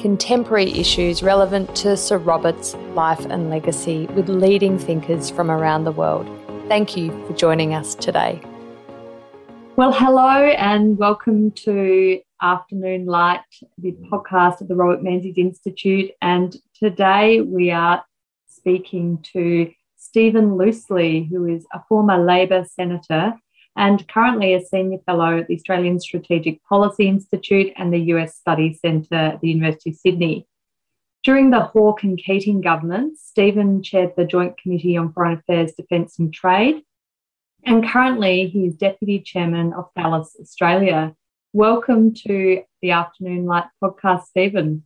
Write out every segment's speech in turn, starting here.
contemporary issues relevant to Sir Robert's life and legacy with leading thinkers from around the world. Thank you for joining us today. Well, hello and welcome to Afternoon Light, the podcast of the Robert Menzies Institute. And today we are speaking to Stephen Loosley, who is a former Labor senator and currently a senior fellow at the Australian Strategic Policy Institute and the US Study Centre at the University of Sydney. During the Hawke and Keating governments, Stephen chaired the Joint Committee on Foreign Affairs, Defence and Trade, and currently he is Deputy Chairman of Thales Australia. Welcome to the Afternoon Light podcast, Stephen.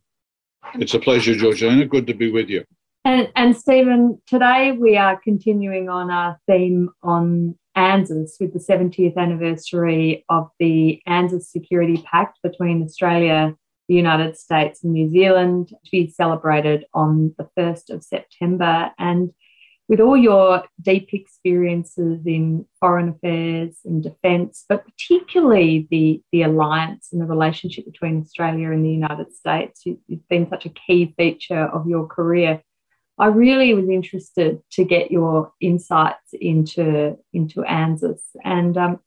It's a pleasure, Georgina. Good to be with you. And, and Stephen, today we are continuing on our theme on ANZUS with the 70th anniversary of the ANZUS Security Pact between Australia, the United States, and New Zealand to be celebrated on the 1st of September. And with all your deep experiences in foreign affairs and defence, but particularly the, the alliance and the relationship between Australia and the United States, you've been such a key feature of your career. I really was interested to get your insights into into ANZUS. And um,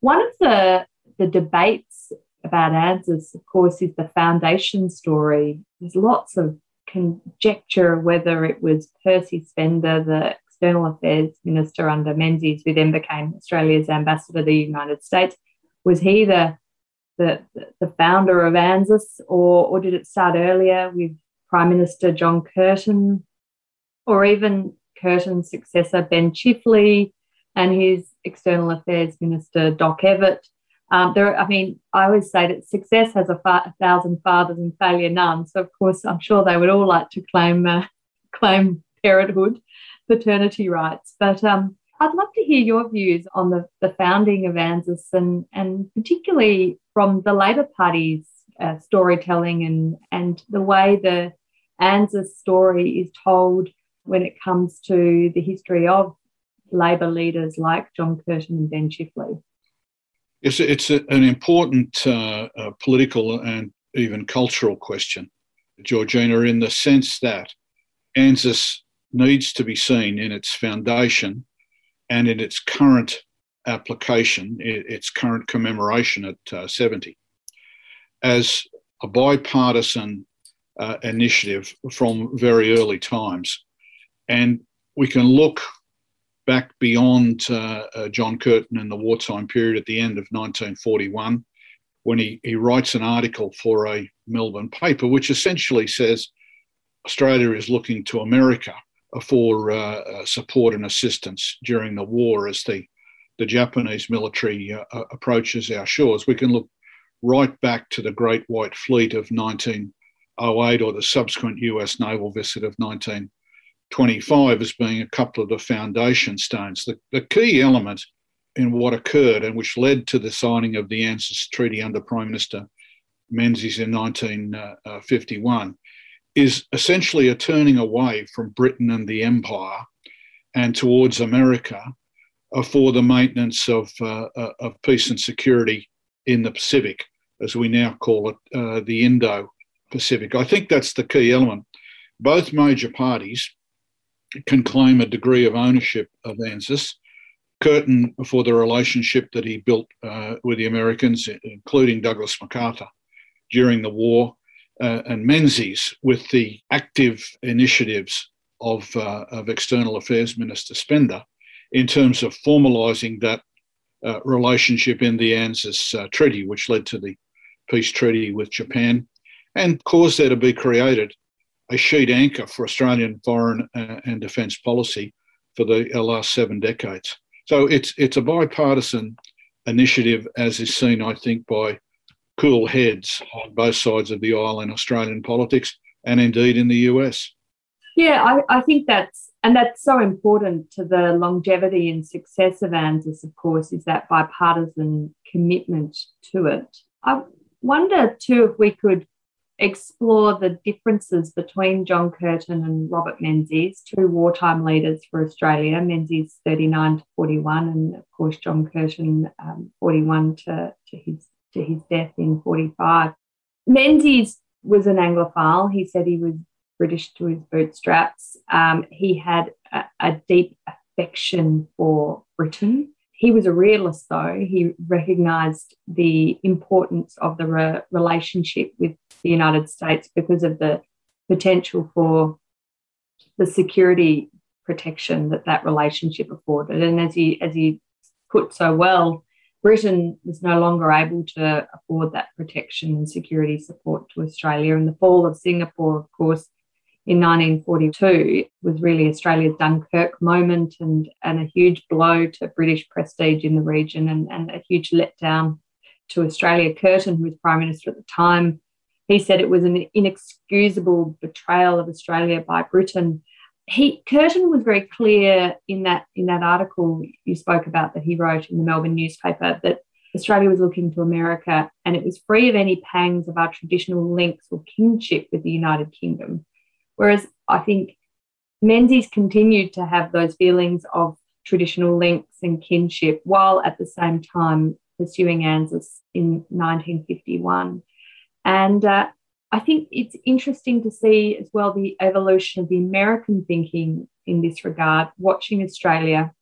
one of the the debates about ANZUS, of course, is the foundation story. There's lots of conjecture whether it was Percy Spender, the External Affairs Minister under Menzies, who then became Australia's ambassador to the United States. Was he the the, the founder of ANZUS, or, or did it start earlier with Prime Minister John Curtin? Or even Curtin's successor, Ben Chifley, and his External Affairs Minister, Doc Evatt. Um, there, I mean, I always say that success has a, fa- a, thousand fathers and failure none. So, of course, I'm sure they would all like to claim uh, claim parenthood, paternity rights. But um, I'd love to hear your views on the, the founding of ANZUS and, and particularly from the Labor Party's uh, storytelling and, and the way the ANZUS story is told when it comes to the history of Labor leaders like John Curtin and Ben Chifley. It's, it's a, an important uh, uh, political and even cultural question, Georgina, in the sense that ANZUS needs to be seen in its foundation and in its current application, its current commemoration at uh, 70, as a bipartisan uh, initiative from very early times and we can look back beyond uh, uh, John Curtin in the wartime period at the end of 1941 when he, he writes an article for a Melbourne paper, which essentially says Australia is looking to America for uh, uh support and assistance during the war as the, the Japanese military uh, uh, approaches our shores. We can look right back to the Great White Fleet of 1908 or the subsequent US naval visit of 19. 25 as being a couple of the foundation stones. The, the key element in what occurred and which led to the signing of the ANZUS Treaty under Prime Minister Menzies in 1951 is essentially a turning away from Britain and the Empire and towards America uh, for the maintenance of, uh, uh, of peace and security in the Pacific, as we now call it, uh, the Indo Pacific. I think that's the key element. Both major parties can claim a degree of ownership of ANZUS. Curtin for the relationship that he built uh, with the Americans, including Douglas MacArthur during the war, uh, and Menzies with the active initiatives of, uh, of External Affairs Minister Spender in terms of formalising that uh, relationship in the ANZUS uh, Treaty, which led to the peace treaty with Japan and caused there to be created a sheet anchor for Australian foreign uh, and defence policy for the uh, last seven decades. So it's it's a bipartisan initiative, as is seen, I think, by cool heads on both sides of the aisle in Australian politics and indeed in the US. Yeah, I, I think that's and that's so important to the longevity and success of ANZUS, of course, is that bipartisan commitment to it. I wonder too if we could explore the differences between John Curtin and Robert Menzies, two wartime leaders for Australia. Menzies 39 to 41, and of course John Curtin um, 41 to, to his to his death in 45. Menzies was an Anglophile. He said he was British to his bootstraps. Um, he had a, a deep affection for Britain. He was a realist, though. He recognised the importance of the re- relationship with the United States because of the potential for the security protection that that relationship afforded. And as he as he put so well, Britain was no longer able to afford that protection and security support to Australia. And the fall of Singapore, of course, in 1942 was really Australia's Dunkirk moment and, and a huge blow to British prestige in the region and, and a huge letdown to Australia. Curtin, who was Prime Minister at the time, he said it was an inexcusable betrayal of Australia by Britain. He Curtin was very clear in that in that article you spoke about that he wrote in the Melbourne newspaper that Australia was looking to America and it was free of any pangs of our traditional links or kinship with the United Kingdom. Whereas I think Menzies continued to have those feelings of traditional links and kinship while at the same time pursuing ANZUS in 1951. And uh, I think it's interesting to see as well the evolution of the American thinking in this regard, watching Australia.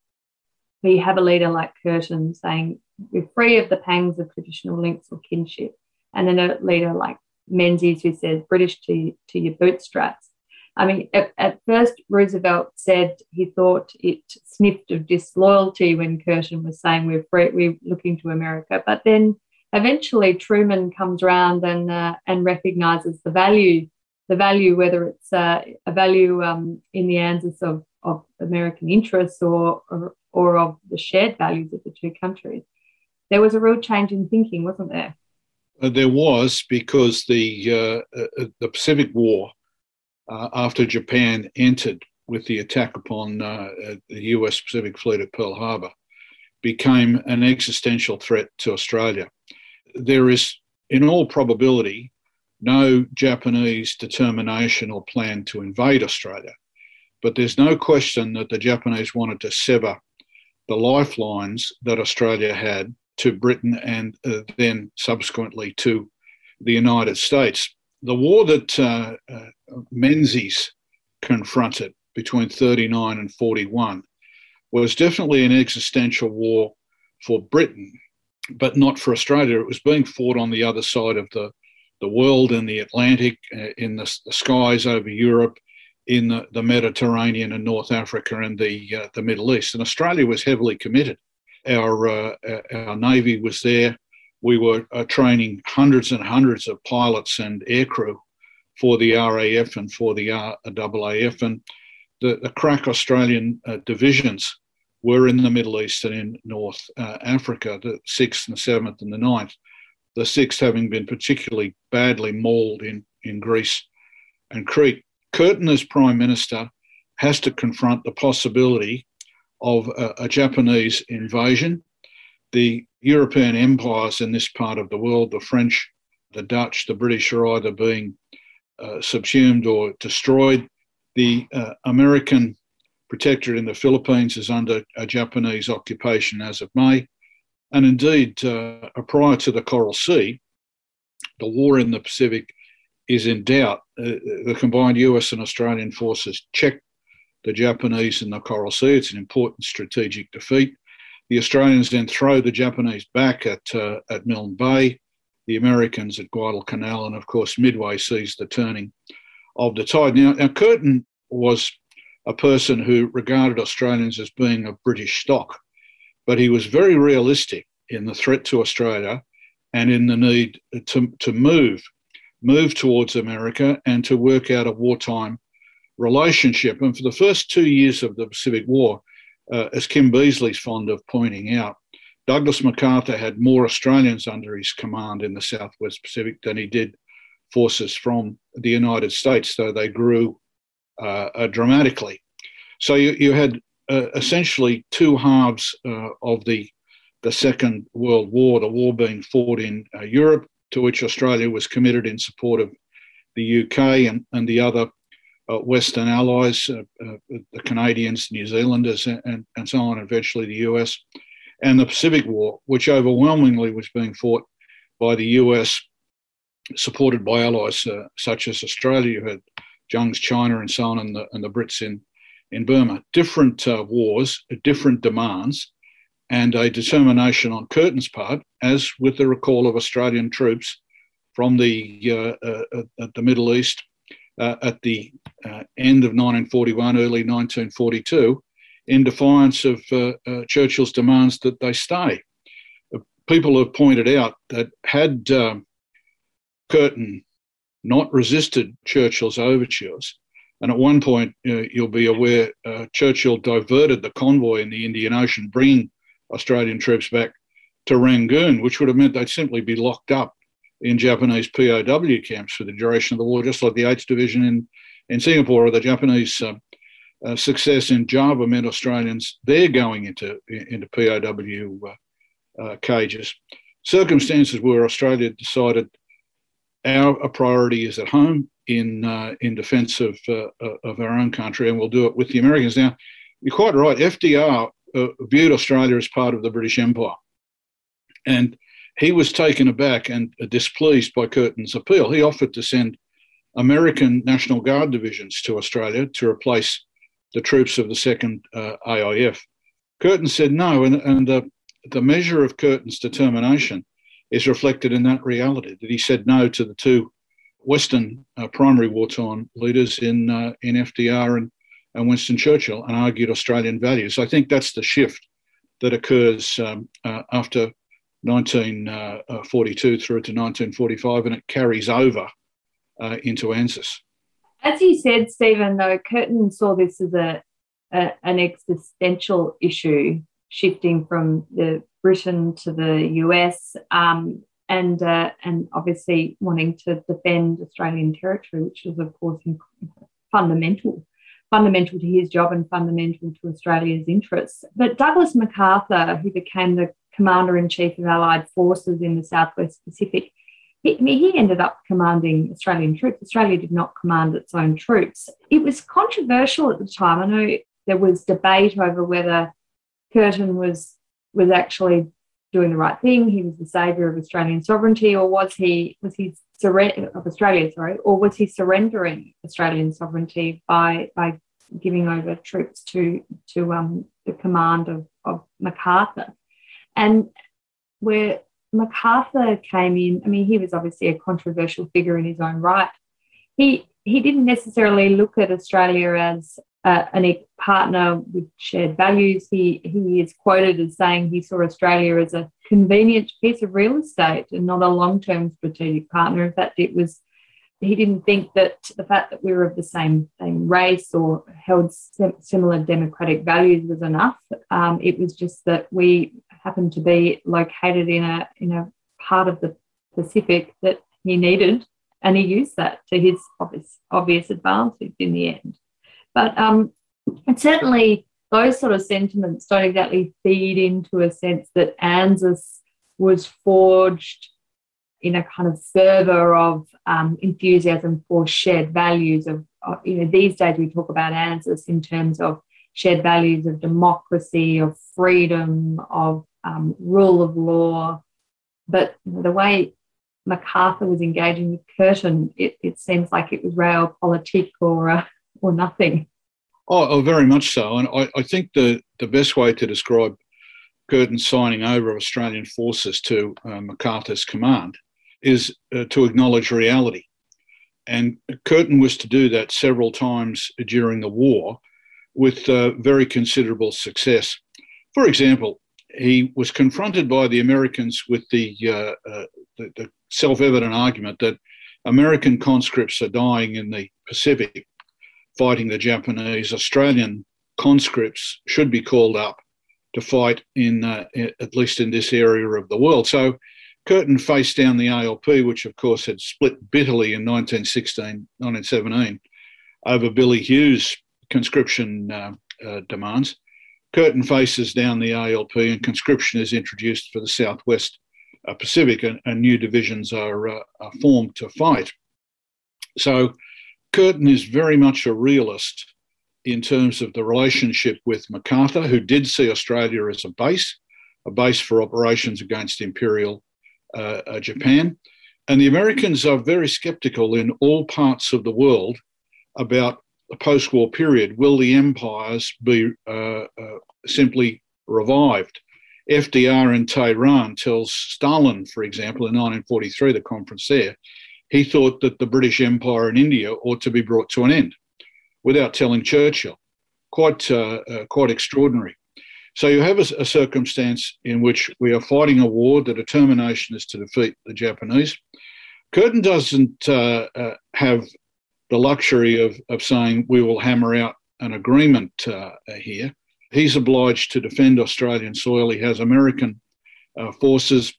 We have a leader like Curtin saying we're free of the pangs of traditional links or kinship, and then a leader like Menzies who says British to, to your bootstraps. I mean, at, at, first, Roosevelt said he thought it sniffed of disloyalty when Curtin was saying we're, free, we're looking to America. But then eventually Truman comes around and, uh, and recognizes the value, the value, whether it's uh, a value um, in the ANZUS of, of American interests or, or, or of the shared values of the two countries. There was a real change in thinking, wasn't there? Uh, there was because the uh, uh, the Pacific War uh, after Japan entered with the attack upon uh, the US Pacific Fleet at Pearl Harbor, became an existential threat to Australia. There is, in all probability, no Japanese determination or plan to invade Australia. But there's no question that the Japanese wanted to sever the lifelines that Australia had to Britain and uh, then subsequently to the United States the war that uh, uh, Menzies confronted between 39 and 41 was definitely an existential war for Britain, but not for Australia. It was being fought on the other side of the, the world in the Atlantic, uh, in the, the, skies over Europe, in the, the, Mediterranean and North Africa and the, uh, the Middle East. And Australia was heavily committed. Our, uh, our Navy was there we were uh, training hundreds and hundreds of pilots and aircrew for the RAF and for the RAAF. And the, the crack Australian uh, divisions were in the Middle East and in North uh, Africa, the 6th and the 7th and the 9th. The 6th having been particularly badly mauled in, in Greece and Crete. Curtin, as Prime Minister, has to confront the possibility of a, a Japanese invasion the European empires in this part of the world, the French, the Dutch, the British, are either being uh, subsumed or destroyed. The uh, American protectorate in the Philippines is under a Japanese occupation as of May. And indeed, uh, prior to the Coral Sea, the war in the Pacific is in doubt. Uh, the combined US and Australian forces checked the Japanese in the Coral Sea. It's an important strategic defeat. The Australians then throw the Japanese back at, uh, at Milne Bay, the Americans at Guadalcanal, and of course, Midway sees the turning of the tide. Now, now Curtin was a person who regarded Australians as being of British stock, but he was very realistic in the threat to Australia and in the need to, to move, move towards America and to work out a wartime relationship. And for the first two years of the Pacific War, uh, as Kim Beazley's fond of pointing out, Douglas MacArthur had more Australians under his command in the Southwest Pacific than he did forces from the United States, though they grew uh, dramatically. So you, you had uh, essentially two halves uh, of the the Second World War, the war being fought in uh, Europe, to which Australia was committed in support of the UK and, and the other uh, Western allies, uh, the Canadians, New Zealanders, and, and so on, eventually the US, and the Pacific War, which overwhelmingly was being fought by the US, supported by allies such as Australia. You had Chiang's China and so on, and the, and the Brits in in Burma. Different uh, wars, different demands, and a determination on Curtin's part, as with the recall of Australian troops from the uh, uh, uh the Middle East uh, at the uh, end of 1941, early 1942, in defiance of Churchill's demands that they stay. People have pointed out that had um, Curtin not resisted Churchill's overtures, and at one point, uh, you'll be aware, uh, Churchill diverted the convoy in the Indian Ocean, bringing Australian troops back to Rangoon, which would have meant they'd simply be locked up in Japanese POW camps for the duration of the war, just like the 8th Division in, in Singapore or the Japanese uh, uh, success in Java meant Australians there going into, into POW uh, uh, cages. Circumstances where Australia decided our priority is at home in uh, in defence of of our own country, and we'll do it with the Americans. Now, you're quite right. FDR viewed Australia as part of the British Empire, and he was taken aback and displeased by Curtin's appeal. He offered to send American National Guard divisions to Australia to replace the troops of the Second uh, AIF. Curtin said no, and, and the measure of Curtin's determination is reflected in that reality that he said no to the two Western uh, primary wartime leaders in uh, in FDR and, and Winston Churchill and argued Australian values. I think that's the shift that occurs um, uh, after 1942 uh, through to 1945, and it carries over uh, into ANZUS. As you said, Stephen, though, Curtin saw this as a, a an existential issue, shifting from the Britain to the US. Um, and uh, and obviously wanting to defend Australian territory, which was of course fundamental, fundamental to his job and fundamental to Australia's interests. But Douglas MacArthur, who became the commander in chief of Allied forces in the Southwest Pacific, he, he ended up commanding Australian troops. Australia did not command its own troops. It was controversial at the time. I know there was debate over whether Curtin was was actually doing the right thing. He was the savior of Australian sovereignty, or was he was he surre- of Australia, sorry, or was he surrendering Australian sovereignty by by giving over troops to to um, the command of, of MacArthur? And where MacArthur came in, I mean, he was obviously a controversial figure in his own right. He he didn't necessarily look at Australia as uh, a partner with shared values. He, he is quoted as saying he saw Australia as a convenient piece of real estate and not a long term strategic partner. In fact, it was he didn't think that the fact that we were of the same, same race or held sim- similar democratic values was enough. Um, it was just that we happened to be located in a in a part of the Pacific that he needed, and he used that to his obvious obvious advantage in the end. But um, certainly those sort of sentiments don't exactly feed into a sense that ANZUS was forged in a kind of fervour of um, enthusiasm for shared values of, of, you know, these days we talk about ANZUS in terms of shared values of democracy, of freedom, of um, rule of law. But the way MacArthur was engaging with Curtin, it, it seems like it was realpolitik or uh, or nothing. Oh, oh, very much so. And I, I think the, the best way to describe Curtin's signing over Australian forces to uh, MacArthur's command is uh, to acknowledge reality. And Curtin was to do that several times during the war with uh, very considerable success. For example, he was confronted by the Americans with the, uh, uh, the, the self evident argument that American conscripts are dying in the Pacific fighting the Japanese, Australian conscripts should be called up to fight in, uh, at least in this area of the world. So Curtin faced down the ALP, which of course had split bitterly in 1916, 1917, over Billy Hughes' conscription uh, uh, demands. Curtin faces down the ALP and conscription is introduced for the Southwest uh, Pacific, and, and, new divisions are, uh, are formed to fight. So Curtin is very much a realist in terms of the relationship with MacArthur, who did see Australia as a base, a base for operations against Imperial uh, uh, Japan. And the Americans are very skeptical in all parts of the world about the post war period. Will the empires be uh, uh simply revived? FDR in Tehran tells Stalin, for example, in 1943, the conference there, he thought that the British Empire in India ought to be brought to an end without telling Churchill. Quite, uh, uh, quite extraordinary. So you have a, a, circumstance in which we are fighting a war. The determination is to defeat the Japanese. Curtin doesn't uh, uh have the luxury of, of saying we will hammer out an agreement uh, here. He's obliged to defend Australian soil. He has American uh, forces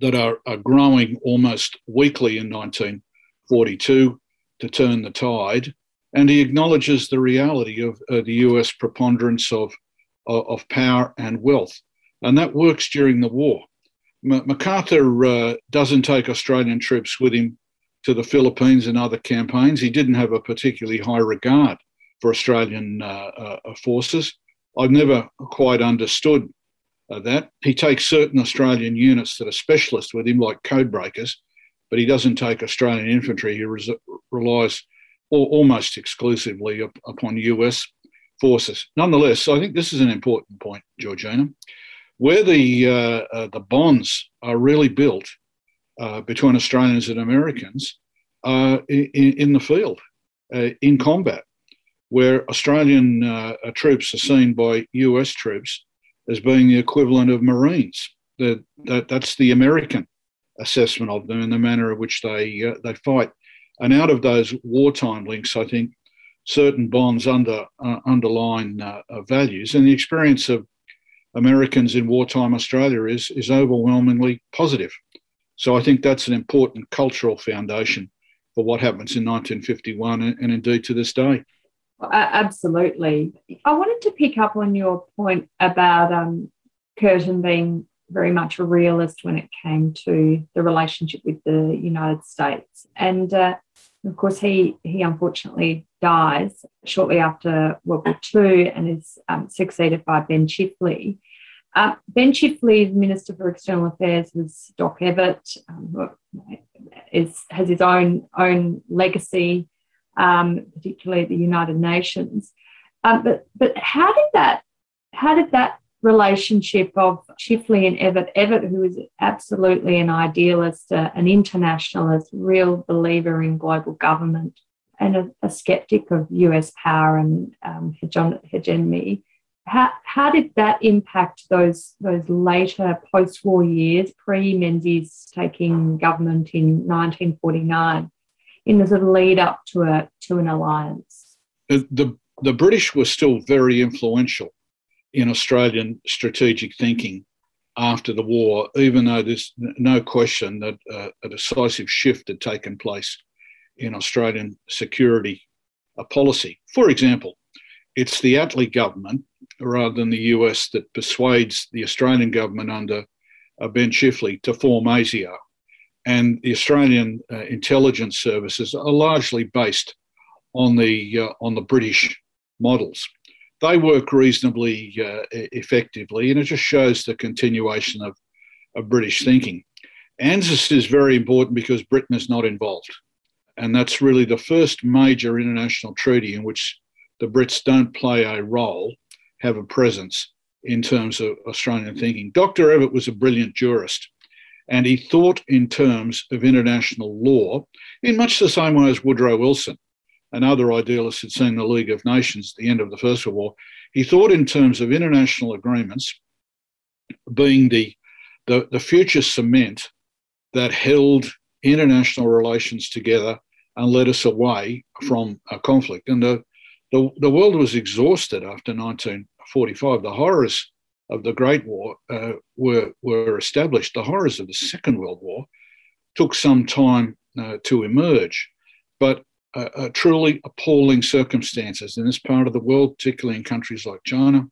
that are, are growing almost weekly in 1942 to turn the tide. And he acknowledges the reality of uh, the US preponderance of, of, power and wealth. And that works during the war. MacArthur uh, doesn't take Australian troops with him to the Philippines and other campaigns. He didn't have a particularly high regard for Australian uh, uh forces. I've never quite understood uh, that. He takes certain Australian units that are specialists with him, like code breakers, but he doesn't take Australian infantry. He res- relies al- almost exclusively up- upon US forces. Nonetheless, I think this is an important point, Georgina, where the uh, uh, the bonds are really built uh, between Australians and Americans uh, in, in, the field, uh, in combat, where Australian troops are seen by US troops as being the equivalent of Marines. That, that that's the American assessment of them and the manner in which they uh, they fight. And out of those wartime links, I think certain bonds under uh, underline uh, values, and the experience of Americans in wartime Australia is is overwhelmingly positive. So I think that's an important cultural foundation for what happens in 1951 and, and indeed to this day. Absolutely. I wanted to pick up on your point about um, Curtin being very much a realist when it came to the relationship with the United States. And uh, of course, he, he unfortunately dies shortly after World War II and is um, succeeded by Ben Chifley. Uh, ben Chifley's Minister for External Affairs was Doc Evatt, um, who is, has his own, own legacy um, particularly at the United Nations. Um, but but how did that how did that relationship of Chifley and Evatt Evatt, who was absolutely an idealist, uh, an internationalist, real believer in global government, and a, a skeptic of US power and um, hegemony. How, how did that impact those those later post-war years, pre-Menzies taking government in 1949? in the sort of lead up to a to an alliance? The the British were still very influential in Australian strategic thinking after the war, even though there's no question that uh, a decisive shift had taken place in Australian security uh, policy. For example, it's the Attlee government rather than the US that persuades the Australian government under uh, Ben Chifley to form ASIO, and the Australian uh, intelligence services are largely based on the uh, on the British models. They work reasonably uh, effectively, and it just shows the continuation of, of British thinking. ANZUS is very important because Britain is not involved, and that's really the first major international treaty in which the Brits don't play a role, have a presence in terms of Australian thinking. Dr. Evatt was a brilliant jurist and he thought in terms of international law in much the same way as Woodrow Wilson and other idealists had seen the League of Nations at the end of the First World War. He thought in terms of international agreements being the, the, the future cement that held international relations together and led us away from a conflict. And the, the, the world was exhausted after 1945. The horrors of the Great War uh, were, were established. The horrors of the Second World War took some time uh, to emerge, but uh, uh, truly appalling circumstances in this part of the world, particularly in countries like China,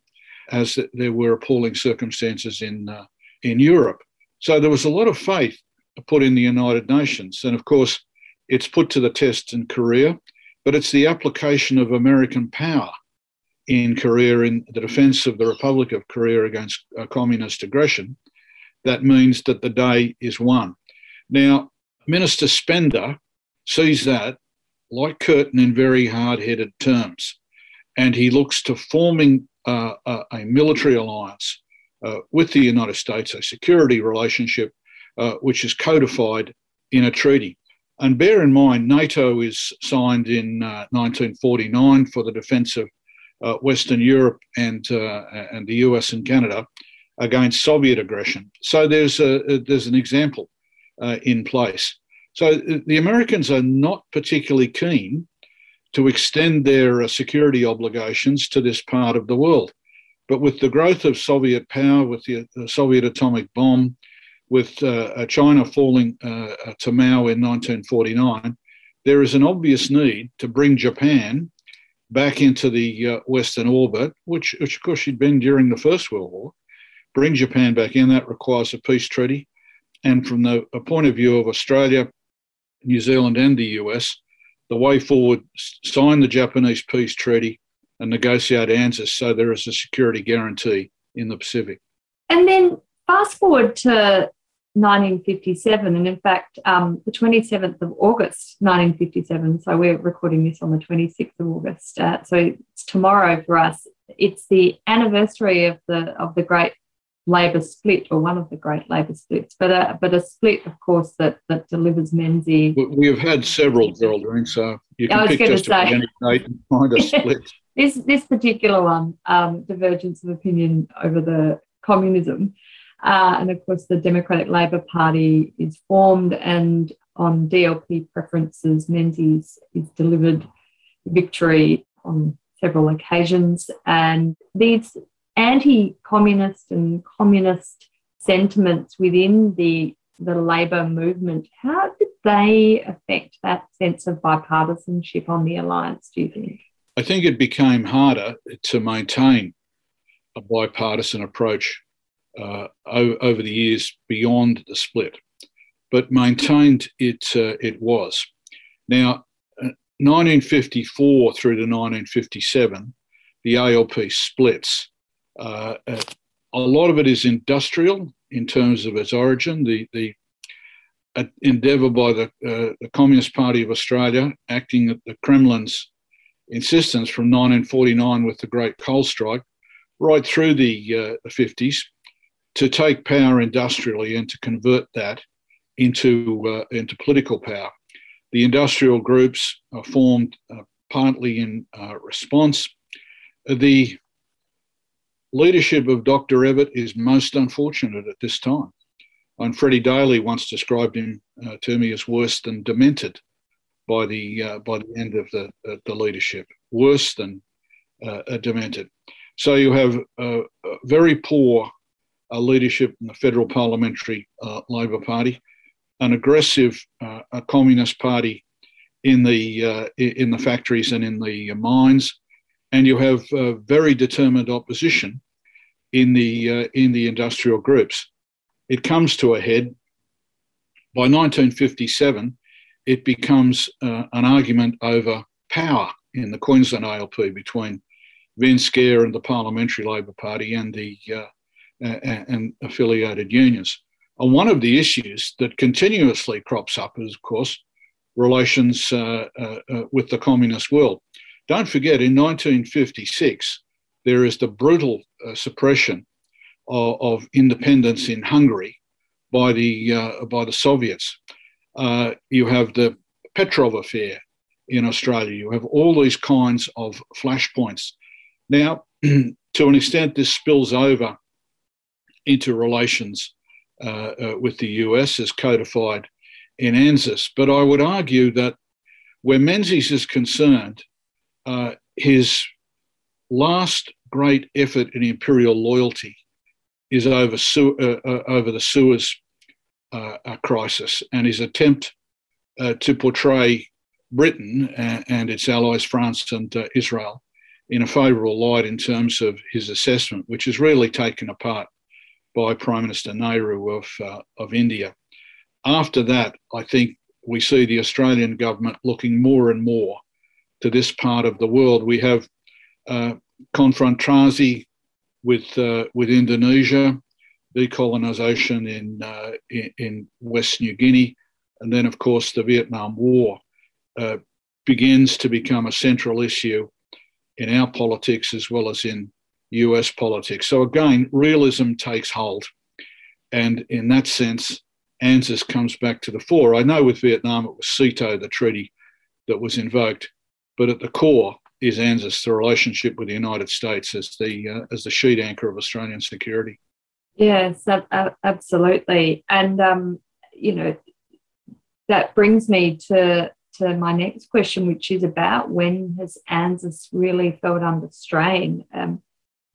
as there were appalling circumstances in, uh, in Europe. So there was a lot of faith put in the United Nations. And of course, it's put to the test in Korea, but it's the application of American power in Korea in the defense of the Republic of Korea against uh, communist aggression that means that the day is won. Now, Minister Spender sees that, like Curtin, in very hard headed terms, and he looks to forming uh, a, a, military alliance uh, with the United States, a security relationship uh, which is codified in a treaty. And bear in mind, NATO is signed in 1949 uh, for the defence of uh, Western Europe and, uh, and the US and Canada against Soviet aggression. So there's, a, there's an example in place. So the Americans are not particularly keen to extend their security obligations to this part of the world. But with the growth of Soviet power, with the Soviet atomic bomb, with uh, China falling uh, to Mao in 1949, there is an obvious need to bring Japan back into the uh, Western orbit, which, which of course she'd been during the First World War. Bring Japan back in, that requires a peace treaty. And from the point of view of Australia, New Zealand, and the US, the way forward, sign the Japanese peace treaty and negotiate ANZUS so there is a security guarantee in the Pacific. And then fast forward to 1957, and in fact, um, the 27th of August, 1957. So we're recording this on the 26th of August. Uh, so it's tomorrow for us. It's the anniversary of the of the Great Labor split, or one of the Great Labor splits, but a but a split, of course, that that delivers Menzies. We have had several, Geraldine. So you can pick just about any date and find a split. this this particular one, um, divergence of opinion over the communism. Uh, and of course, the Democratic Labor Party is formed, and on DLP preferences, Menzies is delivered victory on several occasions. And these anti communist and communist sentiments within the, the Labor movement, how did they affect that sense of bipartisanship on the alliance, do you think? I think it became harder to maintain a bipartisan approach uh, over the years beyond the split, but maintained it, uh, it was. Now, 1954 uh, through to 1957, the ALP splits. Uh, a lot of it is industrial in terms of its origin. The, the endeavour by the, uh, the, Communist Party of Australia, acting at the Kremlin's insistence from 1949 with the Great Coal Strike, right through the, uh, the 50s, to take power industrially and to convert that into, uh, into political power. The industrial groups are formed uh, partly in uh, response. The leadership of Dr. Evatt is most unfortunate at this time. And Freddie Daly once described him uh, to me as worse than demented by the, uh, by the end of the, the leadership, worse than demented. So you have very poor uh, leadership in the federal parliamentary uh, Labor Party, an aggressive uh, a communist party in the uh, in the factories and in the mines, and you have very determined opposition in the in the industrial groups. It comes to a head by 1957. It becomes an argument over power in the Queensland ALP between Vince Gair and the Parliamentary Labor Party and the uh, and affiliated unions. And one of the issues that continuously crops up is, of course, relations uh, uh, uh, with the communist world. Don't forget, in 1956, there is the brutal uh, suppression of, of, independence in Hungary by the, uh, by the Soviets. Uh, you have the Petrov affair in Australia. You have all these kinds of flashpoints. Now, to an extent, this spills over into relations uh, uh, with the US as codified in ANZUS. But I would argue that where Menzies is concerned, uh, his last great effort in imperial loyalty is over, uh, over the Suez crisis and his attempt to portray Britain and its allies, France and uh, Israel, in a favourable light in terms of his assessment, which is really taken apart by Prime Minister Nehru of, uh, of India. After that, I think we see the Australian government looking more and more to this part of the world. We have uh, with, uh, with Indonesia, decolonisation in, uh, in, in, West New Guinea, and then, of course, the Vietnam War uh, begins to become a central issue in our politics as well as in US politics. So again, realism takes hold. And in that sense, ANZUS comes back to the fore. I know with Vietnam it was SEATO, the treaty that was invoked, but at the core is ANZUS, the relationship with the United States as the uh, as the sheet anchor of Australian security. Yes, absolutely, and um, you know that brings me to to my next question, which is about when has ANZUS really felt under strain? Um,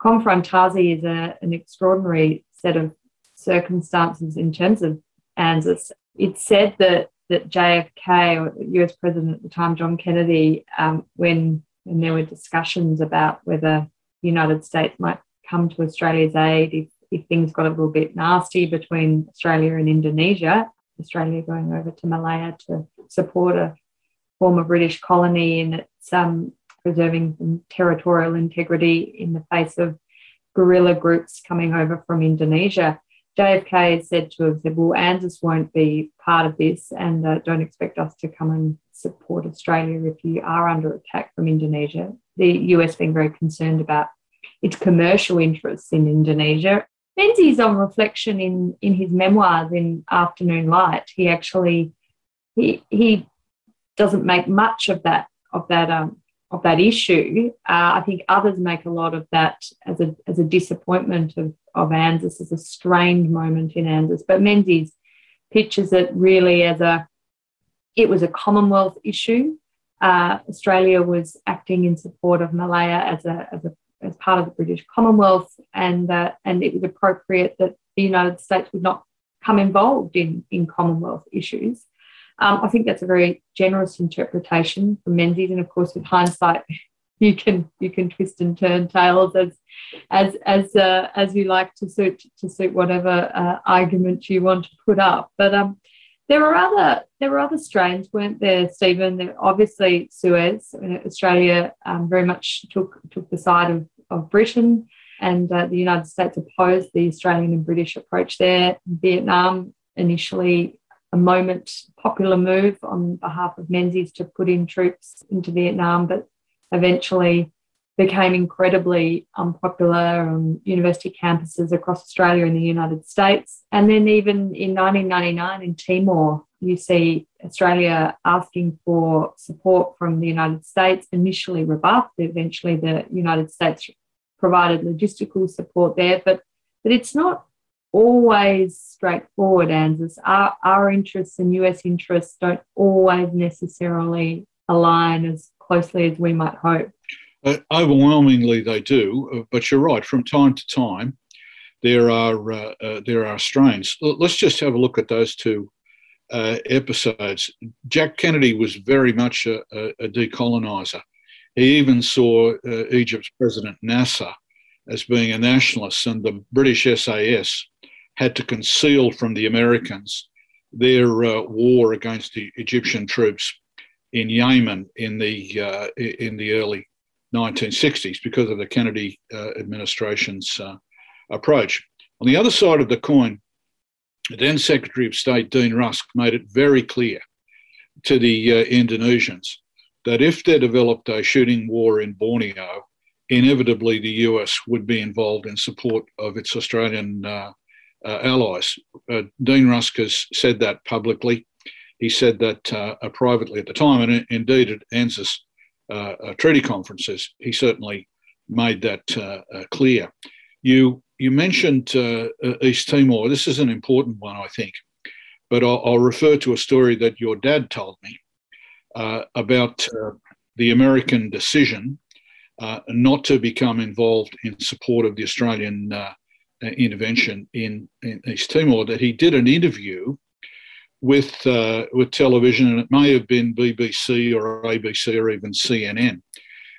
Konfrontasi is a, an extraordinary set of circumstances in terms of ANZUS. It's said that that JFK, or US President at the time, John Kennedy, um, when, when there were discussions about whether the United States might come to Australia's aid if, if things got a little bit nasty between Australia and Indonesia, Australia going over to Malaya to support a former British colony in its um, preserving territorial integrity in the face of guerrilla groups coming over from Indonesia. JFK is said to have said, well, ANZUS won't be part of this and uh, don't expect us to come and support Australia if you are under attack from Indonesia. The US being very concerned about its commercial interests in Indonesia. Menzies, on reflection in, in his memoirs in Afternoon Light, he actually he, he doesn't make much of that of that um, of that issue. Uh, I think others make a lot of that as a as a disappointment of of ANZUS as a strained moment in ANZUS. But Menzies pictures it really as a it was a Commonwealth issue. Uh, Australia was acting in support of Malaya as a as a as part of the British Commonwealth, and uh, and it was appropriate that the United States would not come involved in in Commonwealth issues. Um, I think that's a very generous interpretation from Menzies, and of course, with hindsight, you can you can twist and turn tales as as as uh, as you like to suit to suit whatever uh, argument you want to put up. But um, there are other there were other strains, weren't there, Stephen? Obviously, Suez, Australia um, very much took took the side of, of Britain, and uh, the United States opposed the Australian and British approach there. Vietnam initially a moment popular move on behalf of Menzies to put in troops into Vietnam, but eventually became incredibly unpopular on university campuses across Australia and the United States. And then even in 1999 in Timor, you see Australia asking for support from the United States, initially rebuffed, eventually the United States provided logistical support there, but but it's not always straightforward, ANZUS. Our, our interests and US interests don't always necessarily align as closely as we might hope. Uh, overwhelmingly, they do, uh, but you're right. From time to time, there are uh, uh, there are strains. Let's just have a look at those two uh, episodes. Jack Kennedy was very much a, a, a decolonizer. He even saw uh, Egypt's President Nasser as being a nationalist, and the British SAS had to conceal from the Americans their uh, war against the Egyptian troops in Yemen in the uh, in the early 1960s because of the Kennedy uh, administration's uh, approach. On the other side of the coin, then Secretary of State Dean Rusk made it very clear to the uh, Indonesians that if they developed a shooting war in Borneo, inevitably the US would be involved in support of its Australian uh, allies. Uh, Dean Rusk has said that publicly. He said that uh, privately at the time, and indeed at ANZUS treaty conferences, he certainly made that clear. You you mentioned East Timor. This is an important one, I think, but I'll, I'll refer to a story that your dad told me about the American decision uh, not to become involved in support of the Australian uh, uh, intervention in, in, East Timor that he did an interview with uh, with television, and it may have been BBC or ABC or even CNN,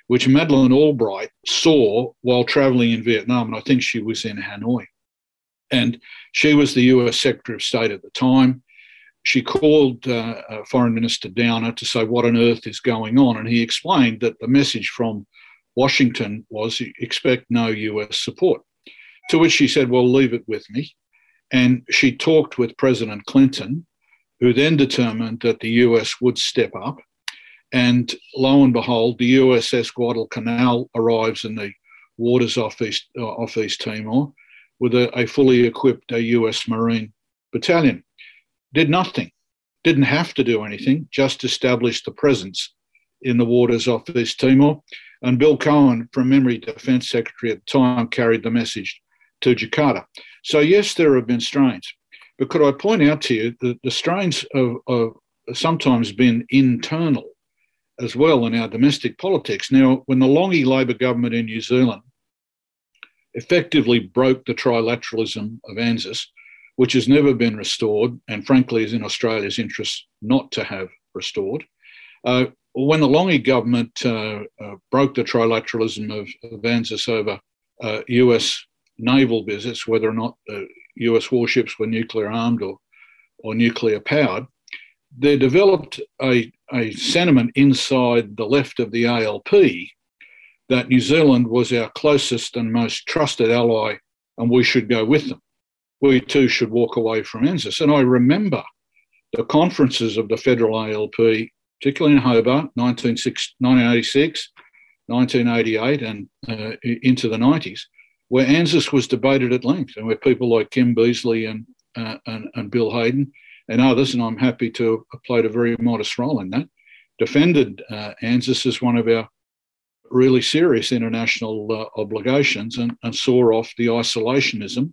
which Madeleine Albright saw while travelling in Vietnam, and I think she was in Hanoi, and she was the U.S. Secretary of State at the time. She called uh, uh, Foreign Minister Downer to say what on earth is going on, and he explained that the message from Washington was expect no US support. To which she said, Well, leave it with me. And she talked with President Clinton, who then determined that the US would step up. And lo and behold, the USS Guadalcanal arrives in the waters off East, uh, off East Timor with a, a fully equipped US Marine battalion. Did nothing, didn't have to do anything, just established the presence in the waters off East Timor. And Bill Cohen, from memory, Defence Secretary at the time, carried the message to Jakarta. So, yes, there have been strains. But could I point out to you that the strains have, have sometimes been internal as well in our domestic politics. Now, when the Lange Labor government in New Zealand effectively broke the trilateralism of ANZUS, which has never been restored, and frankly is in Australia's interest not to have restored, uh, when the Lange government uh, uh, broke the trilateralism of, of ANZUS over US uh, naval visits, whether or not US warships were nuclear armed or, or nuclear powered, there developed a, a sentiment inside the left of the ALP that New Zealand was our closest and most trusted ally and we should go with them. We too should walk away from ANZUS. And I remember the conferences of the federal ALP particularly in Hobart, 1986, 1988, and uh, into the 90s, where ANZUS was debated at length and where people like Kim Beazley and, uh, and, and Bill Hayden and others, and I'm happy to have played a very modest role in that, defended uh, ANZUS as one of our really serious international uh, obligations and, and saw off the isolationism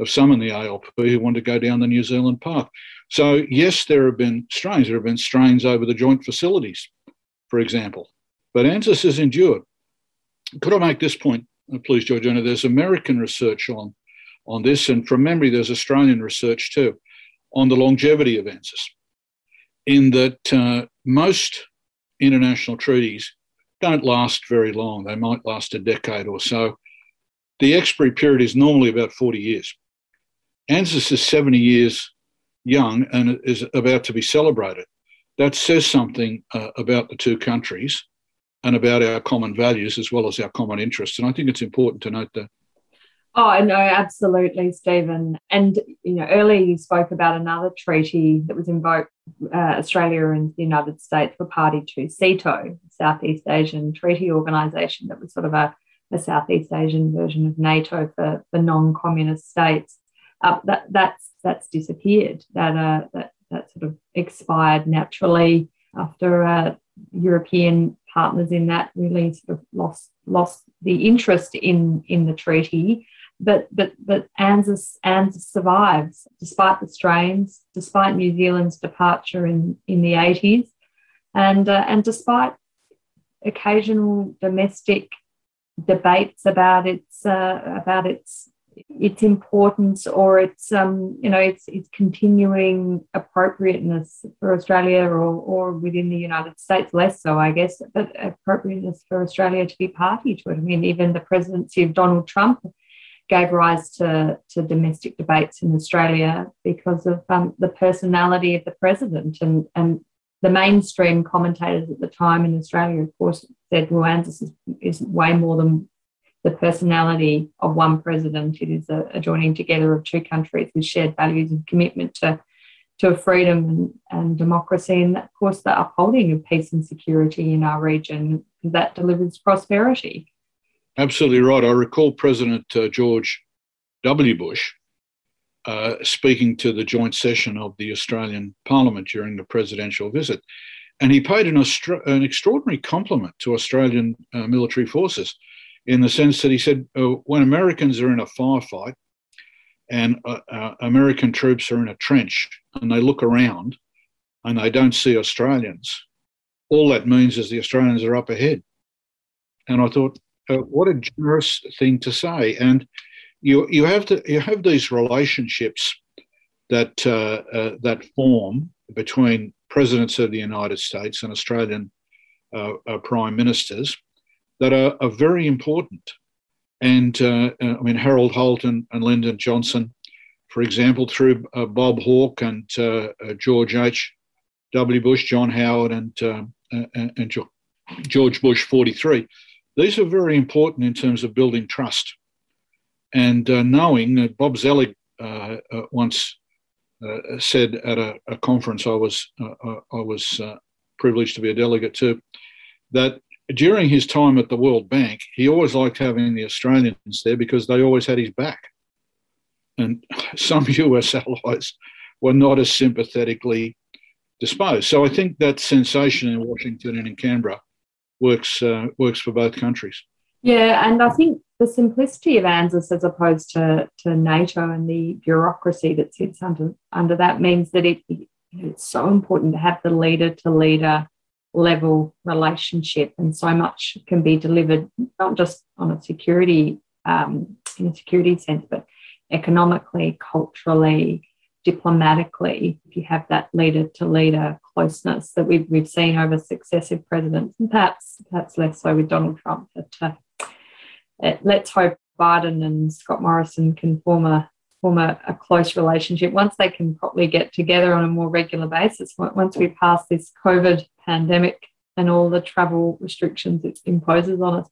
of some in the ALP who want to go down the New Zealand path. So, yes, there have been strains. There have been strains over the joint facilities, for example. But ANZUS has endured. Could I make this point, uh, please, Georgina? There's American research on, on this, and from memory, there's Australian research too on the longevity of ANZUS, in that uh, most international treaties don't last very long. They might last a decade or so. The expiry period is normally about 40 years. ANZUS is 70 years young and is about to be celebrated. That says something uh, about the two countries and about our common values as well as our common interests. And I think it's important to note that. Oh no, absolutely, Stephen. And you know, earlier you spoke about another treaty that was invoked. Uh, Australia and the United States were party to SEATO, Southeast Asian Treaty Organization, that was sort of a, a Southeast Asian version of NATO for, for non-communist states uh, that that's that's disappeared. That uh, that that sort of expired naturally after uh, European partners in that really sort of lost lost the interest in in the treaty. But but but ANZUS ANZUS survives despite the strains, despite New Zealand's departure in in the 80s, and uh, and despite occasional domestic debates about its uh, about its its importance or its um, you know its its continuing appropriateness for Australia or or within the United States less so I guess but appropriateness for Australia to be party to it. I mean even the presidency of Donald Trump gave rise to, to domestic debates in Australia because of um, the personality of the president and and the mainstream commentators at the time in Australia, of course, said, well, is, is way more than the personality of one president. It is a, a, joining together of two countries with shared values and commitment to, to freedom and, and democracy, and of course the upholding of peace and security in our region that delivers prosperity. Absolutely right. I recall President uh, George W. Bush uh, speaking to the joint session of the Australian Parliament during the presidential visit. And he paid an, an extraordinary compliment to Australian uh, military forces in the sense that he said, oh, when Americans are in a firefight and uh, uh, American troops are in a trench and they look around and they don't see Australians, all that means is the Australians are up ahead. And I thought, uh, what a generous thing to say. And you, you, have to, you have these relationships that uh, uh, that form between presidents of the United States and Australian uh, uh prime ministers that are, are very important. And uh, uh, I mean, Harold Holt and, and, Lyndon Johnson, for example, through Bob Hawke and George H. W. Bush, John Howard, and, and, George Bush 43. These are very important in terms of building trust. And knowing that Bob Zoellick once uh, said at a, a, conference I was uh, uh, I was privileged to be a delegate to that during his time at the World Bank, he always liked having the Australians there because they always had his back. And some US allies were not as sympathetically disposed. So I think that sensation in Washington and in Canberra works uh, works for both countries. Yeah, and I think the simplicity of ANZUS as opposed to, to NATO and the bureaucracy that sits under, under that means that it, it's so important to have the leader to leader level relationship and so much can be delivered not just on a security um, in a security sense but economically culturally diplomatically. If you have that leader to leader closeness that we've, we've seen over successive presidents and perhaps perhaps less so with donald trump but uh, let's hope Biden and Scott Morrison can form a form a, a, close relationship once they can probably get together on a more regular basis. Once we pass this COVID pandemic and all the travel restrictions it imposes on us,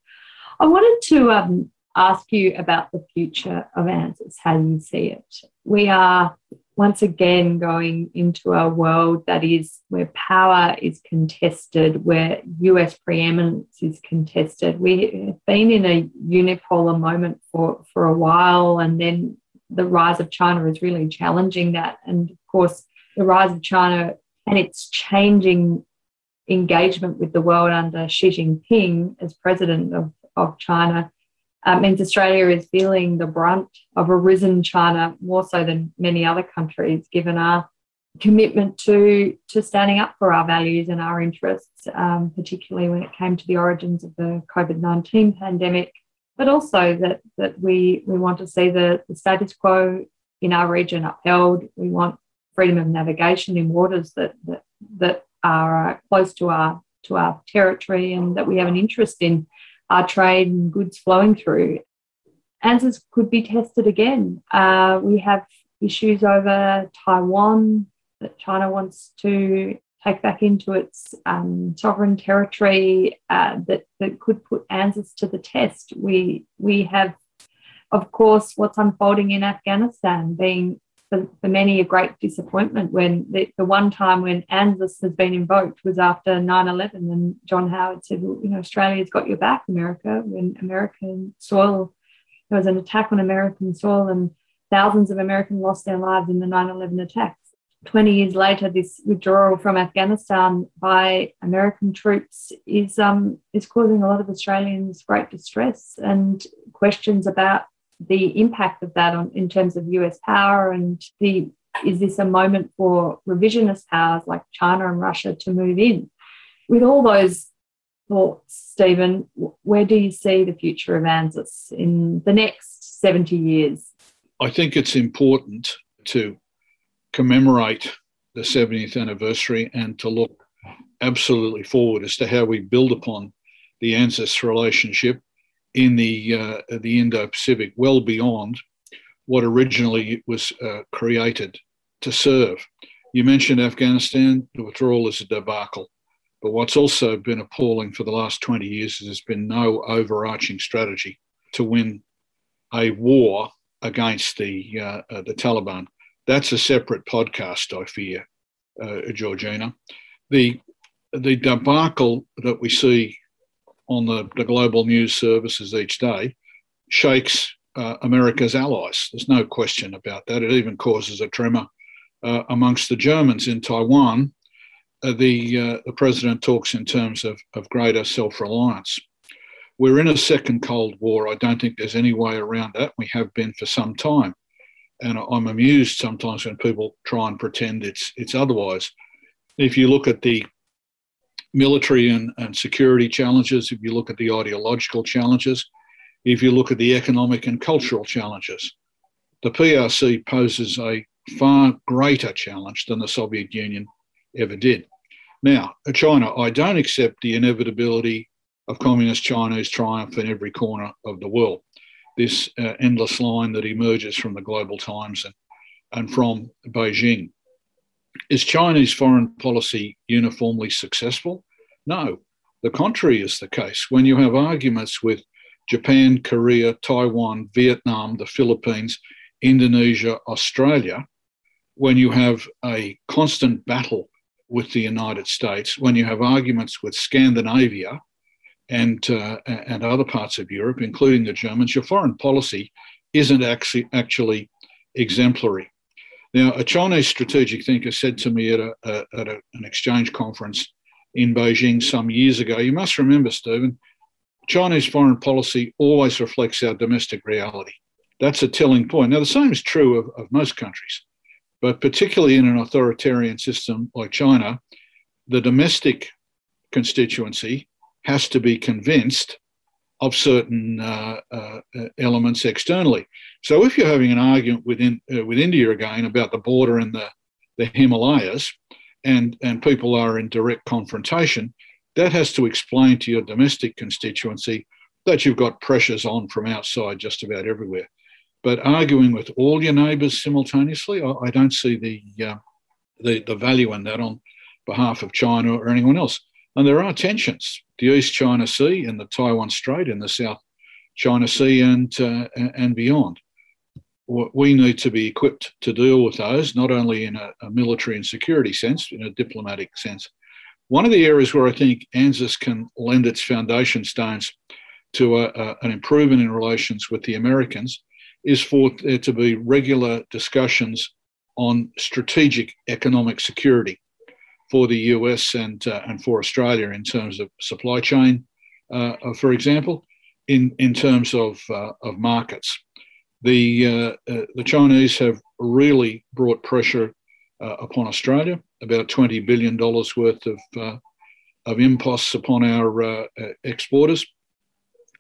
I wanted to um, ask you about the future of ANZUS, how you see it. We are once again going into a world that is where power is contested, where US preeminence is contested. We have been in a unipolar moment for, for a while, and then the rise of China is really challenging that. And of course, the rise of China and its changing engagement with the world under Xi Jinping as president of, of China um, means Australia is feeling the brunt of a risen China more so than many other countries, given our commitment to, to standing up for our values and our interests, um, particularly when it came to the origins of the COVID 19 pandemic, but also that, that we, we want to see the, the status quo in our region upheld. We want freedom of navigation in waters that, that, that are uh, close to our, to our territory and that we have an interest in our trade and goods flowing through. ANZUS could be tested again. Uh, we have issues over Taiwan that China wants to take back into its um, sovereign territory uh, that, that could put ANZUS to the test. We, we have, of course, what's unfolding in Afghanistan being for, for many a great disappointment when the, the one time when ANZUS has been invoked was after 9-11 and John Howard said, well, you know, Australia's got your back, America, when American soil, there was an attack on American soil and thousands of Americans lost their lives in the 9-11 attacks. 20 years later, this withdrawal from Afghanistan by American troops is, um, is causing a lot of Australians great distress and questions about the impact of that on in terms of US power and the is this a moment for revisionist powers like China and Russia to move in? With all those thoughts, Stephen, where do you see the future of ANZUS in the next 70 years? I think it's important to commemorate the 70th anniversary and to look absolutely forward as to how we build upon the ANZUS relationship in the uh, the Indo-Pacific, well beyond what originally was uh, created to serve. You mentioned Afghanistan. The withdrawal is a debacle, but what's also been appalling for the last 20 years is there's been no overarching strategy to win a war against the uh, uh the Taliban. That's a separate podcast, I fear, uh, Georgina. The the debacle that we see on the, the global news services each day shakes uh, America's allies. There's no question about that. It even causes a tremor uh, amongst the Germans in Taiwan. Uh, the, uh, the president talks in terms of, of greater self reliance. We're in a second Cold War. I don't think there's any way around that. We have been for some time. And I'm amused sometimes when people try and pretend it's, it's otherwise. If you look at the military and, and security challenges, if you look at the ideological challenges, if you look at the economic and cultural challenges, the PRC poses a far greater challenge than the Soviet Union ever did. Now, China, I don't accept the inevitability of communist China's triumph in every corner of the world. This uh, endless line that emerges from the global times and, and from Beijing. Is Chinese foreign policy uniformly successful? No. The contrary is the case. When you have arguments with Japan, Korea, Taiwan, Vietnam, the Philippines, Indonesia, Australia, when you have a constant battle with the United States, when you have arguments with Scandinavia and, uh, and other parts of Europe, including the Germans, your foreign policy isn't actually, exemplary. Now, a Chinese strategic thinker said to me at, a, a at a, an exchange conference in Beijing some years ago, you must remember, Stephen, Chinese foreign policy always reflects our domestic reality. That's a telling point. Now, the same is true of, of most countries, but particularly in an authoritarian system like China, the domestic constituency has to be convinced of certain uh, uh, elements externally. So if you're having an argument within uh, with India again about the border and the, the Himalayas, and and people are in direct confrontation, that has to explain to your domestic constituency that you've got pressures on from outside just about everywhere. But arguing with all your neighbours simultaneously, I, I, don't see the, uh, the the value in that on behalf of China or anyone else. And there are tensions the East China Sea and the Taiwan Strait and the South China Sea and, uh, and beyond. We need to be equipped to deal with those, not only in a, a, military and security sense, in a diplomatic sense. One of the areas where I think ANZUS can lend its foundation stones to a, a, an improvement in relations with the Americans is for there to be regular discussions on strategic economic security for the US and, uh, and for Australia in terms of supply chain, uh, uh, for example, in, in terms of, uh, of markets. The, uh, the Chinese have really brought pressure upon Australia, about $20 billion worth of, of imposts upon our exporters.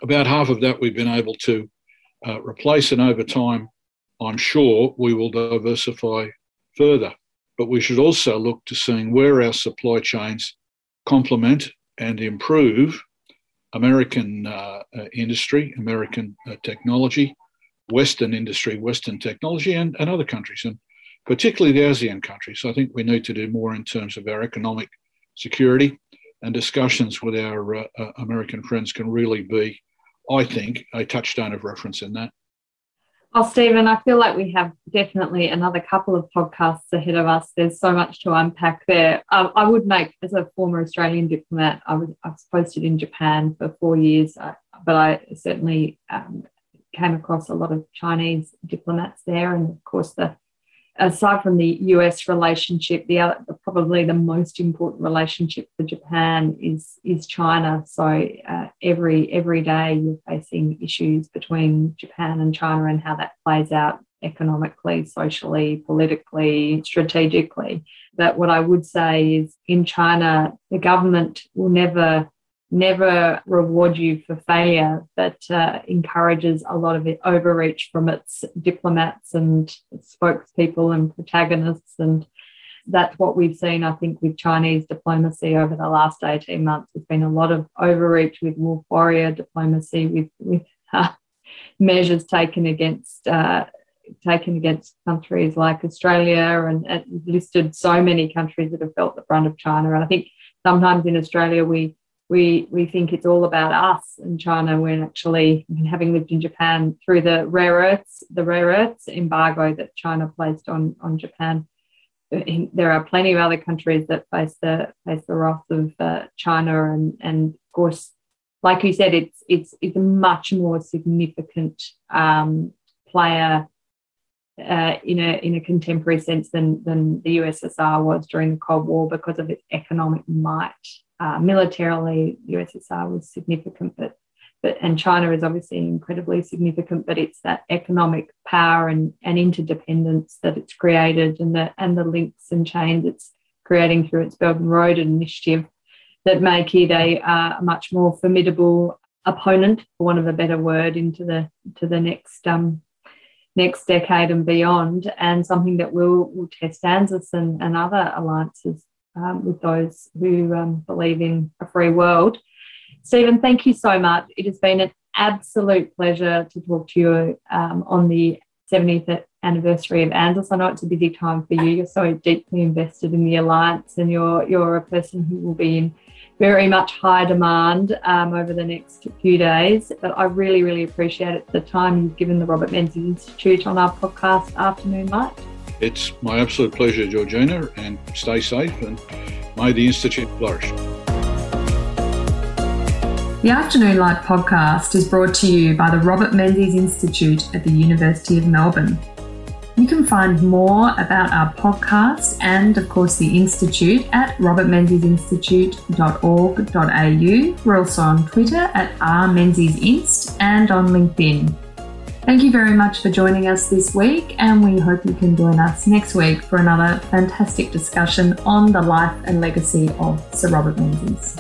About half of that we've been able to replace, and over time, I'm sure we will diversify further but we should also look to seeing where our supply chains complement and improve American uh, uh, industry, American uh, technology, Western industry, Western technology, and, and other countries, and particularly the ASEAN countries. I think we need to do more in terms of our economic security, and discussions with our uh, uh American friends can really be, I think, a touchstone of reference in that. Oh, Stephen, I feel like we have definitely another couple of podcasts ahead of us. There's so much to unpack there. I would make, as a former Australian diplomat, I, was, I was posted in Japan for four years, uh, but I certainly um, came across a lot of Chinese diplomats there. And of course, the aside from the US relationship, the other, probably the most important relationship for Japan is is China. So uh, every every day you're facing issues between Japan and China and how that plays out economically, socially, politically, strategically. But what I would say is in China, the government will never never reward you for failure, but uh, encourages a lot of overreach from its diplomats and spokespeople and protagonists. And that's what we've seen, I think, with Chinese diplomacy over the last 18 months. There's been a lot of overreach with wolf warrior diplomacy, with, with uh, measures taken against. Uh, taken against countries like Australia and, and listed so many countries that have felt the brunt of China. And I think sometimes in Australia we we we think it's all about us in China when actually having lived in Japan through the rare earths the rare earths embargo that China placed on on Japan there are plenty of other countries that face the face the wrath of uh, China and and of course like you said it's it's it's a much more significant um, player uh, in a in a contemporary sense than than the USSR was during the Cold War because of its economic might. Uh, militarily, USSR was significant, but but and China is obviously incredibly significant, but it's that economic power and, and interdependence that it's created and the and the links and chains it's creating through its Belt and Road initiative that make it a, much more formidable opponent, for want of a better word, into the to the next um, next decade and beyond, and something that will, will test ANZUS and, and other alliances um, with those who um, believe in a free world. Stephen, thank you so much. It has been an absolute pleasure to talk to you um, on the 70th anniversary of ANZUS. I know it's a busy time for you. You're so deeply invested in the alliance, and you're you're a person who will be in very much high demand um, over the next few days. But I really, really appreciate it the time you've given the Robert Menzies Institute on our podcast Afternoon Light. It's my absolute pleasure, Georgina, and stay safe and may the Institute flourish. The Afternoon Light podcast is brought to you by the Robert Menzies Institute at the University of Melbourne. You can find more about our podcast and, of course, the Institute at robertmenziesinstitute.org.au. We're also on Twitter at rmenziesinst and on LinkedIn. Thank you very much for joining us this week, and we hope you can join us next week for another fantastic discussion on the life and legacy of Sir Robert Menzies.